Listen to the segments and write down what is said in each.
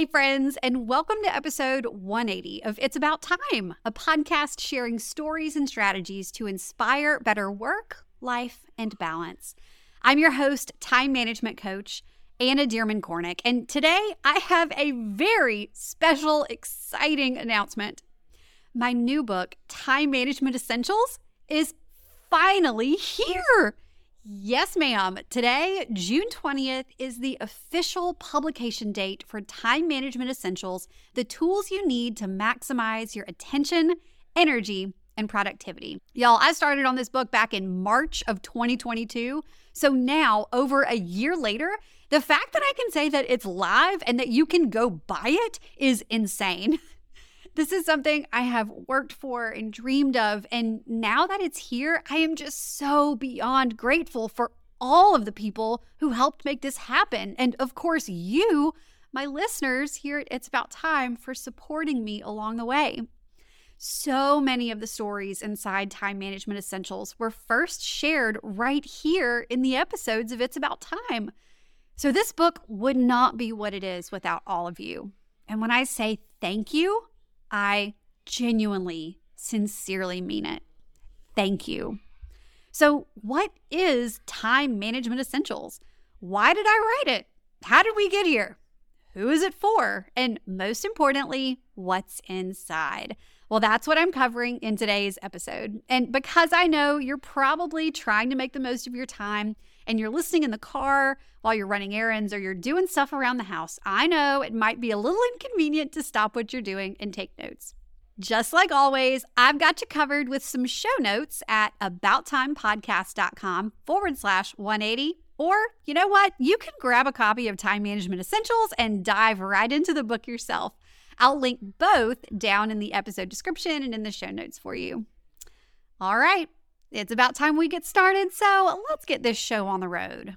Hey, friends, and welcome to episode 180 of It's About Time, a podcast sharing stories and strategies to inspire better work, life, and balance. I'm your host, time management coach, Anna Dearmon Kornick, and today I have a very special, exciting announcement. My new book, Time Management Essentials, is finally here. Yes, ma'am. Today, June 20th, is the official publication date for Time Management Essentials, the tools you need to maximize your attention, energy, and productivity. Y'all, I started on this book back in March of 2022. So now, over a year later, the fact that I can say that it's live and that you can go buy it is insane. This is something I have worked for and dreamed of. And now that it's here, I am just so beyond grateful for all of the people who helped make this happen. And of course, you, my listeners here It's About Time, for supporting me along the way. So many of the stories inside Time Management Essentials were first shared right here in the episodes of It's About Time. So this book would not be what it is without all of you. And when I say thank you, I genuinely, sincerely mean it. Thank you. So, what is Time Management Essentials? Why did I write it? How did we get here? Who is it for? And most importantly, what's inside? Well, that's what I'm covering in today's episode. And because I know you're probably trying to make the most of your time and you're listening in the car while you're running errands or you're doing stuff around the house, I know it might be a little inconvenient to stop what you're doing and take notes. Just like always, I've got you covered with some show notes at abouttimepodcast.com forward slash 180. Or, you know what? You can grab a copy of Time Management Essentials and dive right into the book yourself. I'll link both down in the episode description and in the show notes for you. All right, it's about time we get started, so let's get this show on the road.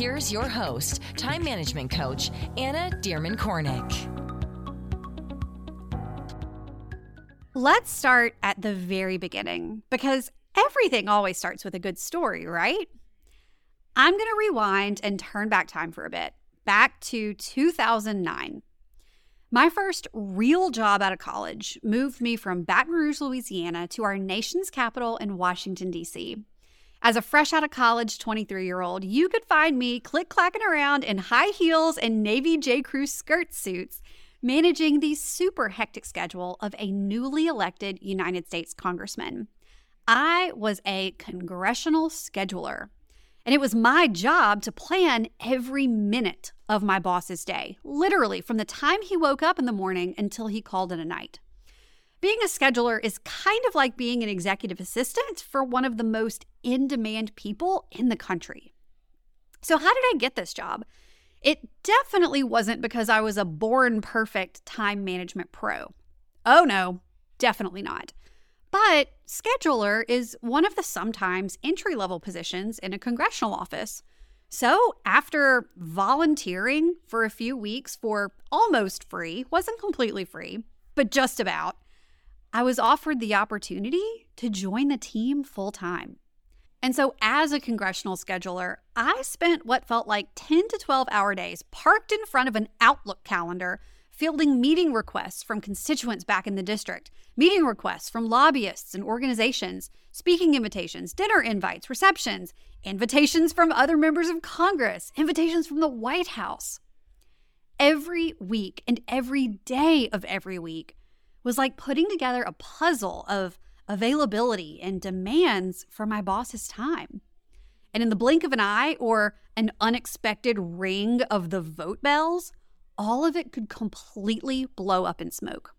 Here's your host, time management coach, Anna Dearmon Kornick. Let's start at the very beginning because everything always starts with a good story, right? I'm going to rewind and turn back time for a bit, back to 2009. My first real job out of college moved me from Baton Rouge, Louisiana to our nation's capital in Washington, D.C. As a fresh out of college 23 year old, you could find me click clacking around in high heels and Navy J. Crew skirt suits, managing the super hectic schedule of a newly elected United States congressman. I was a congressional scheduler. And it was my job to plan every minute of my boss's day, literally from the time he woke up in the morning until he called it a night. Being a scheduler is kind of like being an executive assistant for one of the most in demand people in the country. So, how did I get this job? It definitely wasn't because I was a born perfect time management pro. Oh no, definitely not. But scheduler is one of the sometimes entry level positions in a congressional office. So, after volunteering for a few weeks for almost free, wasn't completely free, but just about, I was offered the opportunity to join the team full time. And so, as a congressional scheduler, I spent what felt like 10 to 12 hour days parked in front of an Outlook calendar fielding meeting requests from constituents back in the district, meeting requests from lobbyists and organizations, speaking invitations, dinner invites, receptions, invitations from other members of Congress, invitations from the White House. Every week and every day of every week was like putting together a puzzle of availability and demands for my boss's time. And in the blink of an eye or an unexpected ring of the vote bells, all of it could completely blow up in smoke.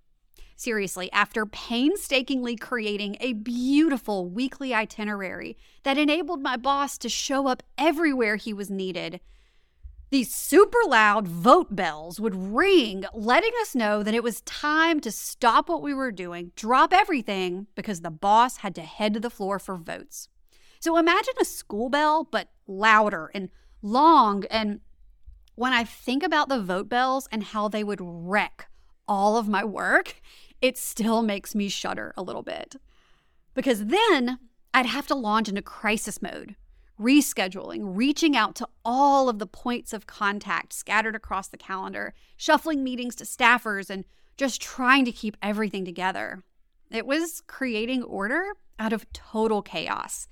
Seriously, after painstakingly creating a beautiful weekly itinerary that enabled my boss to show up everywhere he was needed, These super loud vote bells would ring, letting us know that it was time to stop what we were doing, drop everything, because the boss had to head to the floor for votes. So imagine a school bell, but louder and long. And when I think about the vote bells and how they would wreck all of my work, it still makes me shudder a little bit. Because then I'd have to launch into crisis mode, rescheduling, reaching out to all of the points of contact scattered across the calendar, shuffling meetings to staffers, and just trying to keep everything together. It was creating order out of total chaos,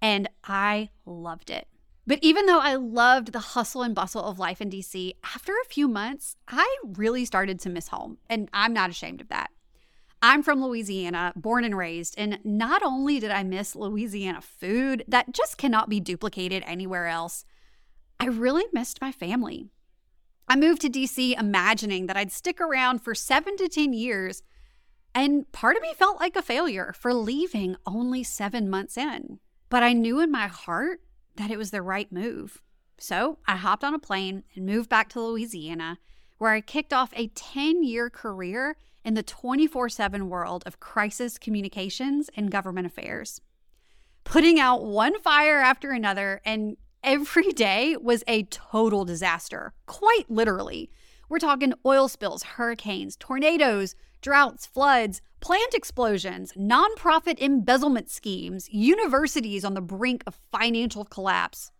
and I loved it. But even though I loved the hustle and bustle of life in DC, after a few months, I really started to miss home, and I'm not ashamed of that. I'm from Louisiana, born and raised, and not only did I miss Louisiana food that just cannot be duplicated anywhere else, I really missed my family. I moved to DC imagining that I'd stick around for seven to 10 years, and part of me felt like a failure for leaving only seven months in. But I knew in my heart that it was the right move. So I hopped on a plane and moved back to Louisiana, where I kicked off a 10 year career in the 24 7 world of crisis communications and government affairs. Putting out one fire after another, and every day was a total disaster, quite literally. We're talking oil spills, hurricanes, tornadoes, droughts, floods, plant explosions, nonprofit embezzlement schemes, universities on the brink of financial collapse.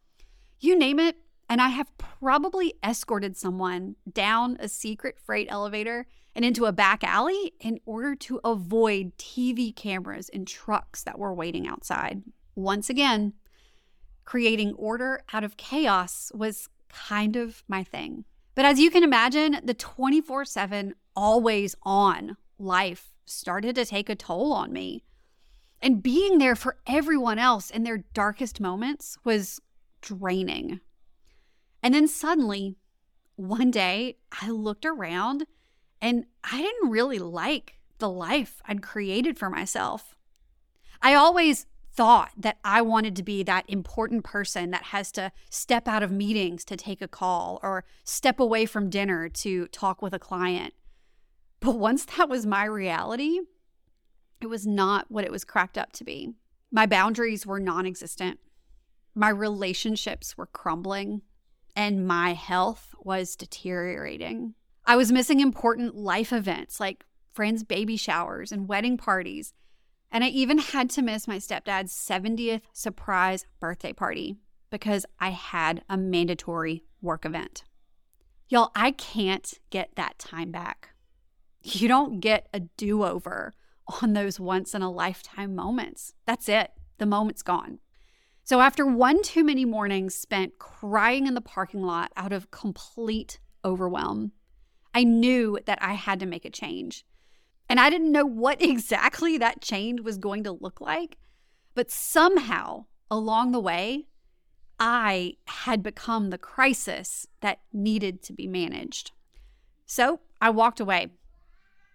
You name it, and I have probably escorted someone down a secret freight elevator and into a back alley in order to avoid TV cameras and trucks that were waiting outside. Once again, creating order out of chaos was kind of my thing. But as you can imagine, the 24 7, always on life started to take a toll on me. And being there for everyone else in their darkest moments was draining. And then suddenly, one day, I looked around and I didn't really like the life I'd created for myself. I always thought that I wanted to be that important person that has to step out of meetings to take a call or step away from dinner to talk with a client. But once that was my reality, it was not what it was cracked up to be. My boundaries were non existent. My relationships were crumbling and my health was deteriorating. I was missing important life events like friends' baby showers and wedding parties. And I even had to miss my stepdad's 70th surprise birthday party because I had a mandatory work event. Y'all, I can't get that time back. You don't get a do over on those once in a lifetime moments. That's it. The moment's gone. So, after one too many mornings spent crying in the parking lot out of complete overwhelm, I knew that I had to make a change. And I didn't know what exactly that change was going to look like, but somehow along the way, I had become the crisis that needed to be managed. So I walked away.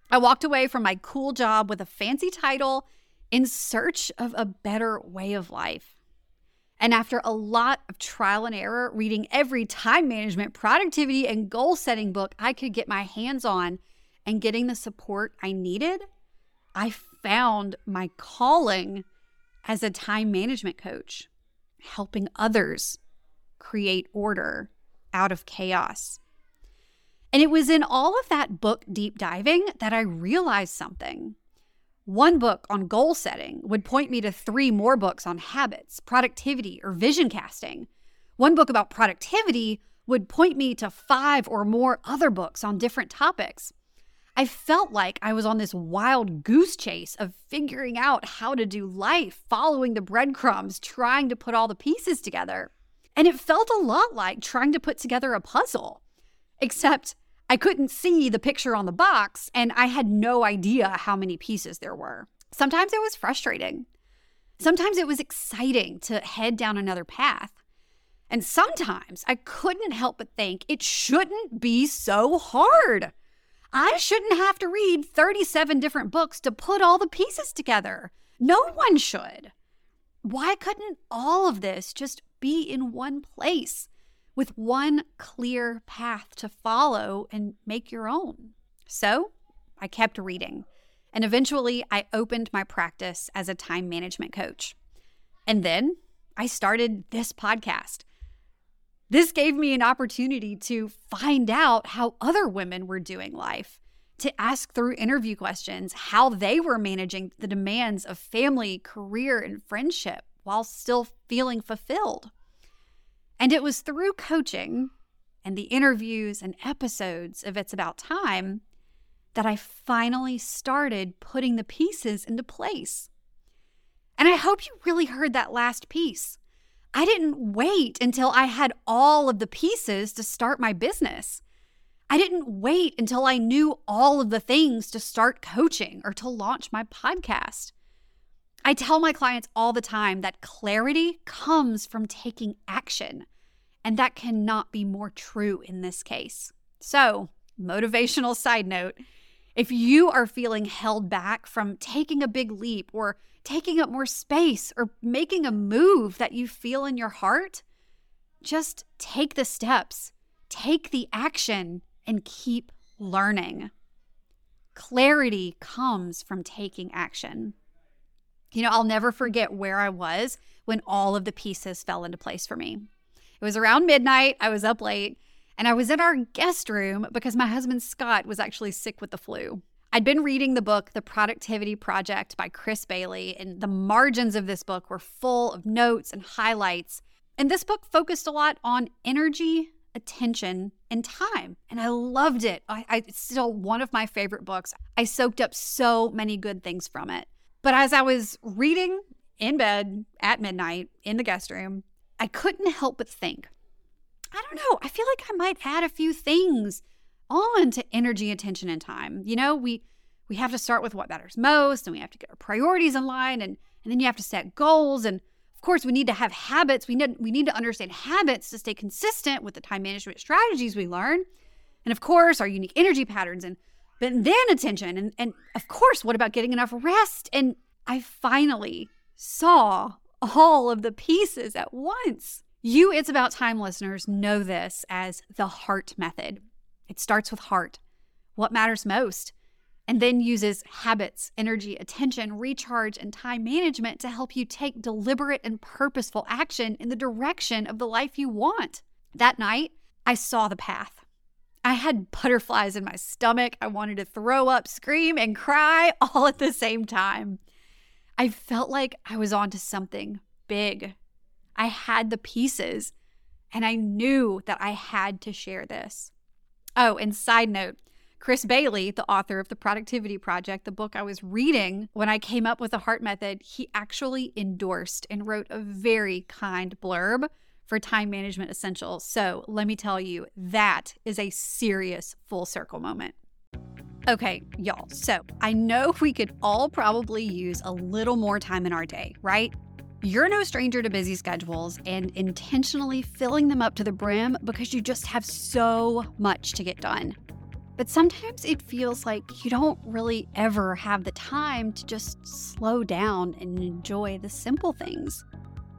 I walked away from my cool job with a fancy title in search of a better way of life. And after a lot of trial and error, reading every time management, productivity, and goal setting book I could get my hands on and getting the support I needed, I found my calling as a time management coach, helping others create order out of chaos. And it was in all of that book deep diving that I realized something. One book on goal setting would point me to three more books on habits, productivity, or vision casting. One book about productivity would point me to five or more other books on different topics. I felt like I was on this wild goose chase of figuring out how to do life, following the breadcrumbs, trying to put all the pieces together. And it felt a lot like trying to put together a puzzle, except I couldn't see the picture on the box, and I had no idea how many pieces there were. Sometimes it was frustrating. Sometimes it was exciting to head down another path. And sometimes I couldn't help but think it shouldn't be so hard. I shouldn't have to read 37 different books to put all the pieces together. No one should. Why couldn't all of this just be in one place? With one clear path to follow and make your own. So I kept reading, and eventually I opened my practice as a time management coach. And then I started this podcast. This gave me an opportunity to find out how other women were doing life, to ask through interview questions how they were managing the demands of family, career, and friendship while still feeling fulfilled. And it was through coaching and the interviews and episodes of It's About Time that I finally started putting the pieces into place. And I hope you really heard that last piece. I didn't wait until I had all of the pieces to start my business. I didn't wait until I knew all of the things to start coaching or to launch my podcast. I tell my clients all the time that clarity comes from taking action, and that cannot be more true in this case. So, motivational side note if you are feeling held back from taking a big leap or taking up more space or making a move that you feel in your heart, just take the steps, take the action, and keep learning. Clarity comes from taking action. You know, I'll never forget where I was when all of the pieces fell into place for me. It was around midnight. I was up late and I was in our guest room because my husband Scott was actually sick with the flu. I'd been reading the book, The Productivity Project by Chris Bailey, and the margins of this book were full of notes and highlights. And this book focused a lot on energy, attention, and time. And I loved it. I, I, it's still one of my favorite books. I soaked up so many good things from it. But as I was reading in bed at midnight in the guest room, I couldn't help but think, I don't know, I feel like I might add a few things on to energy, attention, and time. You know, we we have to start with what matters most and we have to get our priorities in line and and then you have to set goals and of course we need to have habits. We need we need to understand habits to stay consistent with the time management strategies we learn. And of course, our unique energy patterns and but then attention and and of course, what about getting enough rest? And I finally saw all of the pieces at once. You It's About Time listeners know this as the heart method. It starts with heart, what matters most, and then uses habits, energy, attention, recharge, and time management to help you take deliberate and purposeful action in the direction of the life you want. That night, I saw the path. I had butterflies in my stomach. I wanted to throw up, scream, and cry all at the same time. I felt like I was onto something big. I had the pieces, and I knew that I had to share this. Oh, and side note, Chris Bailey, the author of The Productivity Project, the book I was reading when I came up with the heart method, he actually endorsed and wrote a very kind blurb for time management essentials. So let me tell you, that is a serious full circle moment. Okay, y'all. So I know we could all probably use a little more time in our day, right? You're no stranger to busy schedules and intentionally filling them up to the brim because you just have so much to get done. But sometimes it feels like you don't really ever have the time to just slow down and enjoy the simple things.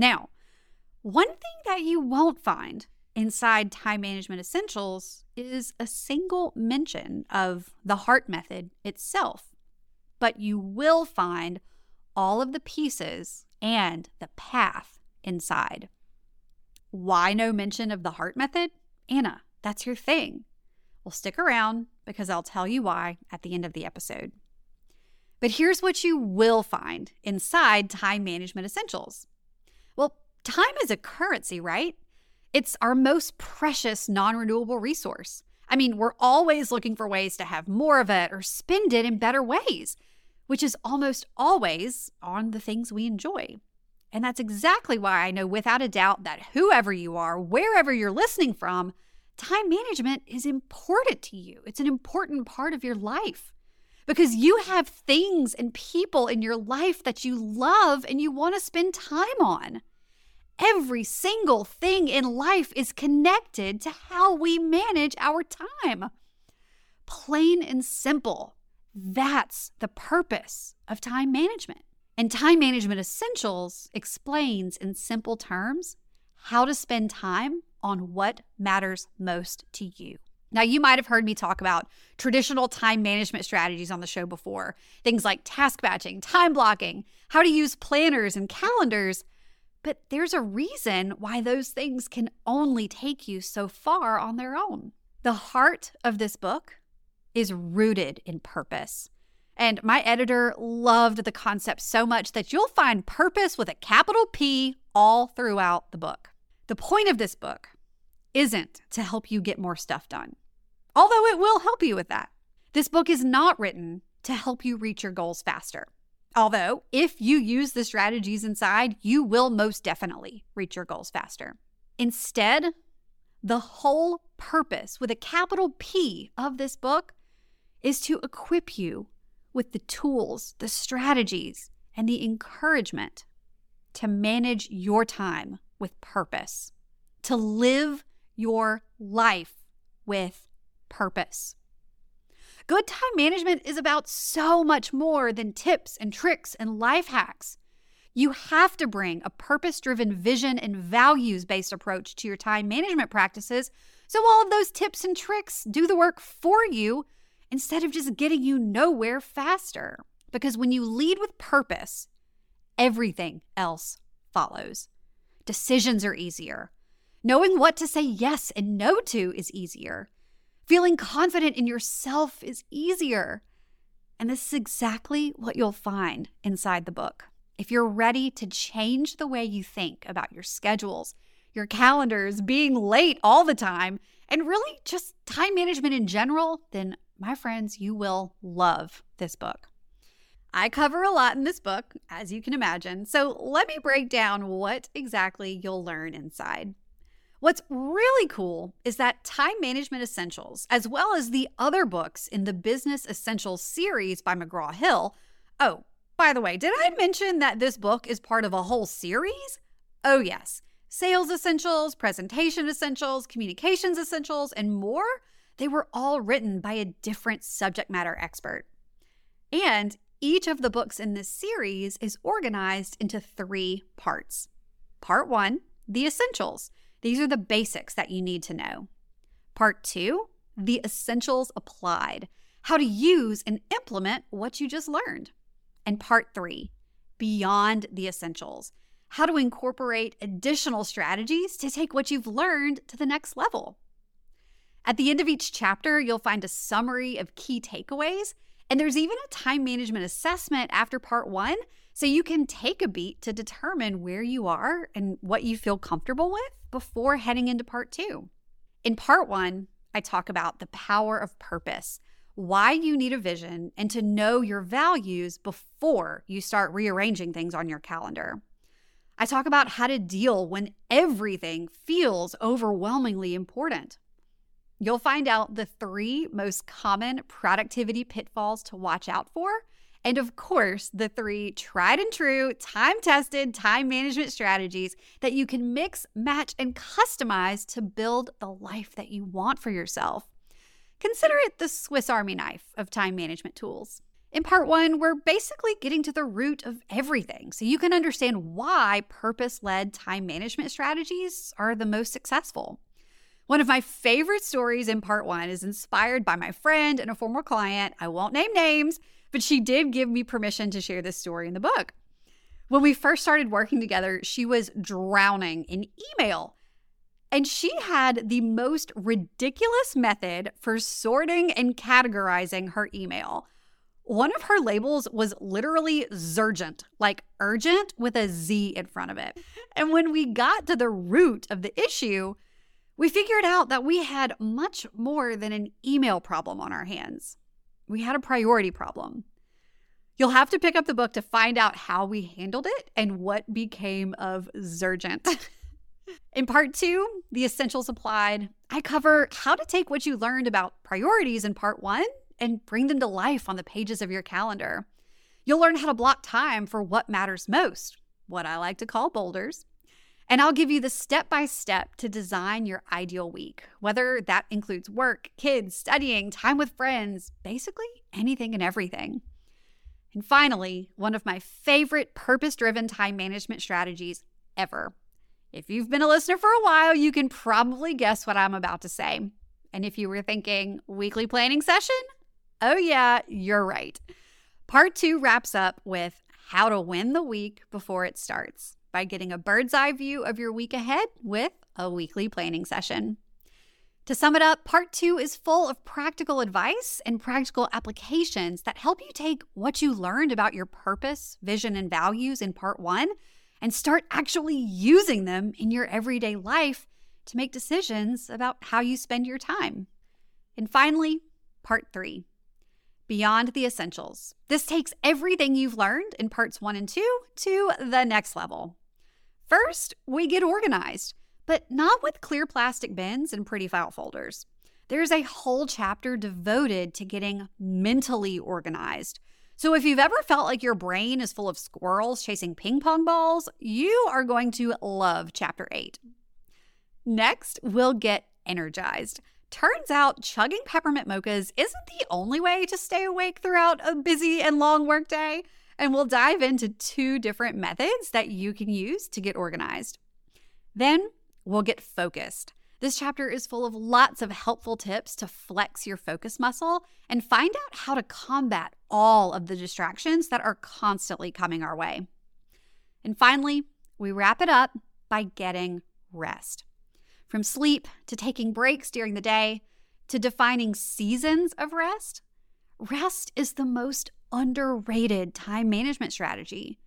Now, one thing that you won't find inside Time Management Essentials is a single mention of the heart method itself, but you will find all of the pieces and the path inside. Why no mention of the heart method? Anna, that's your thing. Well, stick around because I'll tell you why at the end of the episode. But here's what you will find inside Time Management Essentials. Well, time is a currency, right? It's our most precious non renewable resource. I mean, we're always looking for ways to have more of it or spend it in better ways, which is almost always on the things we enjoy. And that's exactly why I know without a doubt that whoever you are, wherever you're listening from, time management is important to you. It's an important part of your life because you have things and people in your life that you love and you want to spend time on. Every single thing in life is connected to how we manage our time. Plain and simple. That's the purpose of time management. And Time Management Essentials explains in simple terms how to spend time on what matters most to you. Now, you might have heard me talk about traditional time management strategies on the show before things like task batching, time blocking, how to use planners and calendars. But there's a reason why those things can only take you so far on their own. The heart of this book is rooted in purpose. And my editor loved the concept so much that you'll find purpose with a capital P all throughout the book. The point of this book isn't to help you get more stuff done, although it will help you with that. This book is not written to help you reach your goals faster. Although, if you use the strategies inside, you will most definitely reach your goals faster. Instead, the whole purpose with a capital P of this book is to equip you with the tools, the strategies, and the encouragement to manage your time with purpose, to live your life with purpose. Good time management is about so much more than tips and tricks and life hacks. You have to bring a purpose driven vision and values based approach to your time management practices so all of those tips and tricks do the work for you instead of just getting you nowhere faster. Because when you lead with purpose, everything else follows. Decisions are easier. Knowing what to say yes and no to is easier. Feeling confident in yourself is easier. And this is exactly what you'll find inside the book. If you're ready to change the way you think about your schedules, your calendars, being late all the time, and really just time management in general, then my friends, you will love this book. I cover a lot in this book, as you can imagine, so let me break down what exactly you'll learn inside. What's really cool is that Time Management Essentials, as well as the other books in the Business Essentials series by McGraw Hill. Oh, by the way, did I mention that this book is part of a whole series? Oh, yes. Sales Essentials, Presentation Essentials, Communications Essentials, and more they were all written by a different subject matter expert. And each of the books in this series is organized into three parts. Part one, the essentials. These are the basics that you need to know. Part two, the essentials applied, how to use and implement what you just learned. And part three, beyond the essentials, how to incorporate additional strategies to take what you've learned to the next level. At the end of each chapter, you'll find a summary of key takeaways, and there's even a time management assessment after part one, so you can take a beat to determine where you are and what you feel comfortable with before heading into part two. In part one, I talk about the power of purpose, why you need a vision and to know your values before you start rearranging things on your calendar. I talk about how to deal when everything feels overwhelmingly important. You'll find out the three most common productivity pitfalls to watch out for. And of course, the three tried and true, time tested time management strategies that you can mix, match, and customize to build the life that you want for yourself. Consider it the Swiss Army knife of time management tools. In part one, we're basically getting to the root of everything so you can understand why purpose led time management strategies are the most successful. One of my favorite stories in part one is inspired by my friend and a former client. I won't name names, but she did give me permission to share this story in the book. When we first started working together, she was drowning in email. And she had the most ridiculous method for sorting and categorizing her email. One of her labels was literally Zurgent, like urgent with a Z in front of it. And when we got to the root of the issue, we figured out that we had much more than an email problem on our hands. We had a priority problem. You'll have to pick up the book to find out how we handled it and what became of Zurgent. in part two, The Essentials Applied, I cover how to take what you learned about priorities in part one and bring them to life on the pages of your calendar. You'll learn how to block time for what matters most, what I like to call boulders, and I'll give you the step by step to design your ideal week, whether that includes work, kids, studying, time with friends, basically anything and everything. And finally, one of my favorite purpose driven time management strategies ever. If you've been a listener for a while, you can probably guess what I'm about to say. And if you were thinking weekly planning session, oh, yeah, you're right. Part two wraps up with how to win the week before it starts by getting a bird's eye view of your week ahead with a weekly planning session. To sum it up, part two is full of practical advice and practical applications that help you take what you learned about your purpose, vision, and values in part one and start actually using them in your everyday life to make decisions about how you spend your time. And finally, part three Beyond the Essentials. This takes everything you've learned in parts one and two to the next level. First, we get organized, but not with clear plastic bins and pretty file folders. There's a whole chapter devoted to getting mentally organized. So, if you've ever felt like your brain is full of squirrels chasing ping pong balls, you are going to love chapter 8. Next, we'll get energized. Turns out chugging peppermint mochas isn't the only way to stay awake throughout a busy and long workday and we'll dive into two different methods that you can use to get organized. Then we'll get focused. This chapter is full of lots of helpful tips to flex your focus muscle and find out how to combat all of the distractions that are constantly coming our way. And finally, we wrap it up by getting rest. From sleep to taking breaks during the day to defining seasons of rest, rest is the most underrated time management strategy.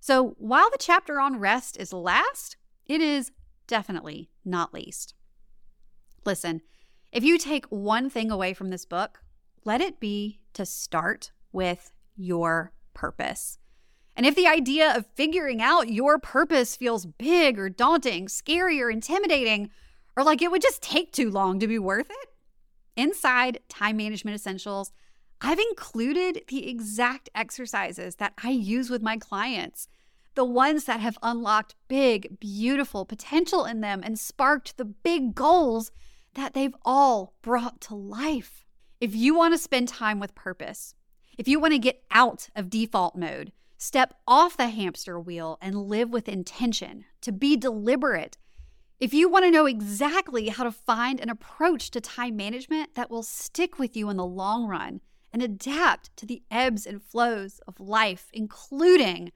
So while the chapter on rest is last, it is definitely not least. Listen, if you take one thing away from this book, let it be to start with your purpose. And if the idea of figuring out your purpose feels big or daunting, scary or intimidating, or like it would just take too long to be worth it, inside Time Management Essentials, I've included the exact exercises that I use with my clients, the ones that have unlocked big, beautiful potential in them and sparked the big goals that they've all brought to life. If you want to spend time with purpose, if you want to get out of default mode, step off the hamster wheel and live with intention, to be deliberate, if you want to know exactly how to find an approach to time management that will stick with you in the long run, and adapt to the ebbs and flows of life, including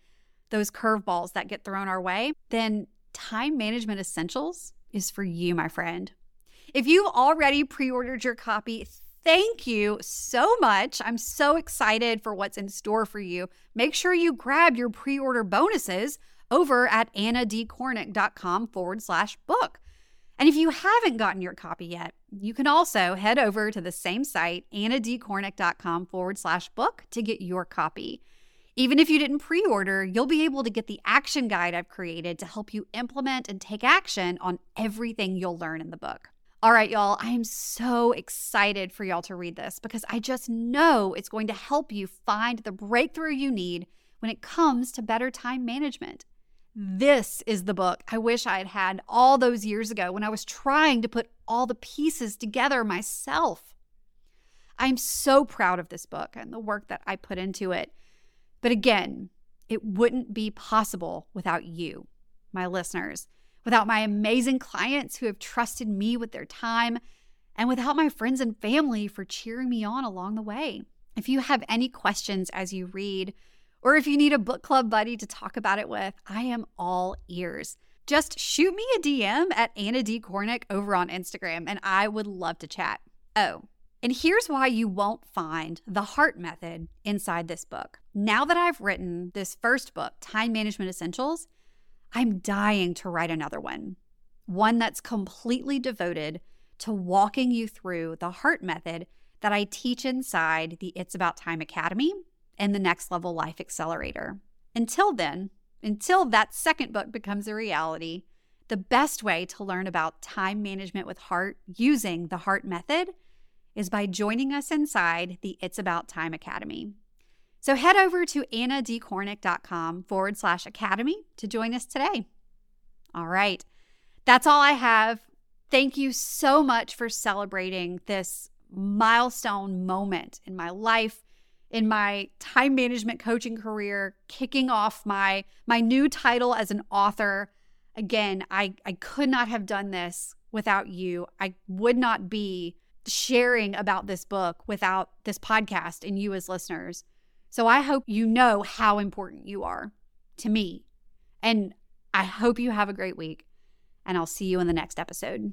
those curveballs that get thrown our way, then Time Management Essentials is for you, my friend. If you've already pre ordered your copy, thank you so much. I'm so excited for what's in store for you. Make sure you grab your pre order bonuses over at annadkornick.com forward slash book. And if you haven't gotten your copy yet, you can also head over to the same site, annadkornick.com forward slash book, to get your copy. Even if you didn't pre order, you'll be able to get the action guide I've created to help you implement and take action on everything you'll learn in the book. All right, y'all, I am so excited for y'all to read this because I just know it's going to help you find the breakthrough you need when it comes to better time management. This is the book I wish I had had all those years ago when I was trying to put all the pieces together myself. I'm so proud of this book and the work that I put into it. But again, it wouldn't be possible without you, my listeners, without my amazing clients who have trusted me with their time, and without my friends and family for cheering me on along the way. If you have any questions as you read, or if you need a book club buddy to talk about it with, I am all ears. Just shoot me a DM at Anna D. Kornick over on Instagram, and I would love to chat. Oh, and here's why you won't find the heart method inside this book. Now that I've written this first book, Time Management Essentials, I'm dying to write another one. One that's completely devoted to walking you through the heart method that I teach inside the It's About Time Academy and the Next Level Life Accelerator. Until then, until that second book becomes a reality, the best way to learn about time management with heart using the heart method is by joining us inside the It's About Time Academy. So head over to annadkornick.com forward slash academy to join us today. All right, that's all I have. Thank you so much for celebrating this milestone moment in my life in my time management coaching career, kicking off my my new title as an author. Again, I I could not have done this without you. I would not be sharing about this book without this podcast and you as listeners. So I hope you know how important you are to me. And I hope you have a great week. And I'll see you in the next episode.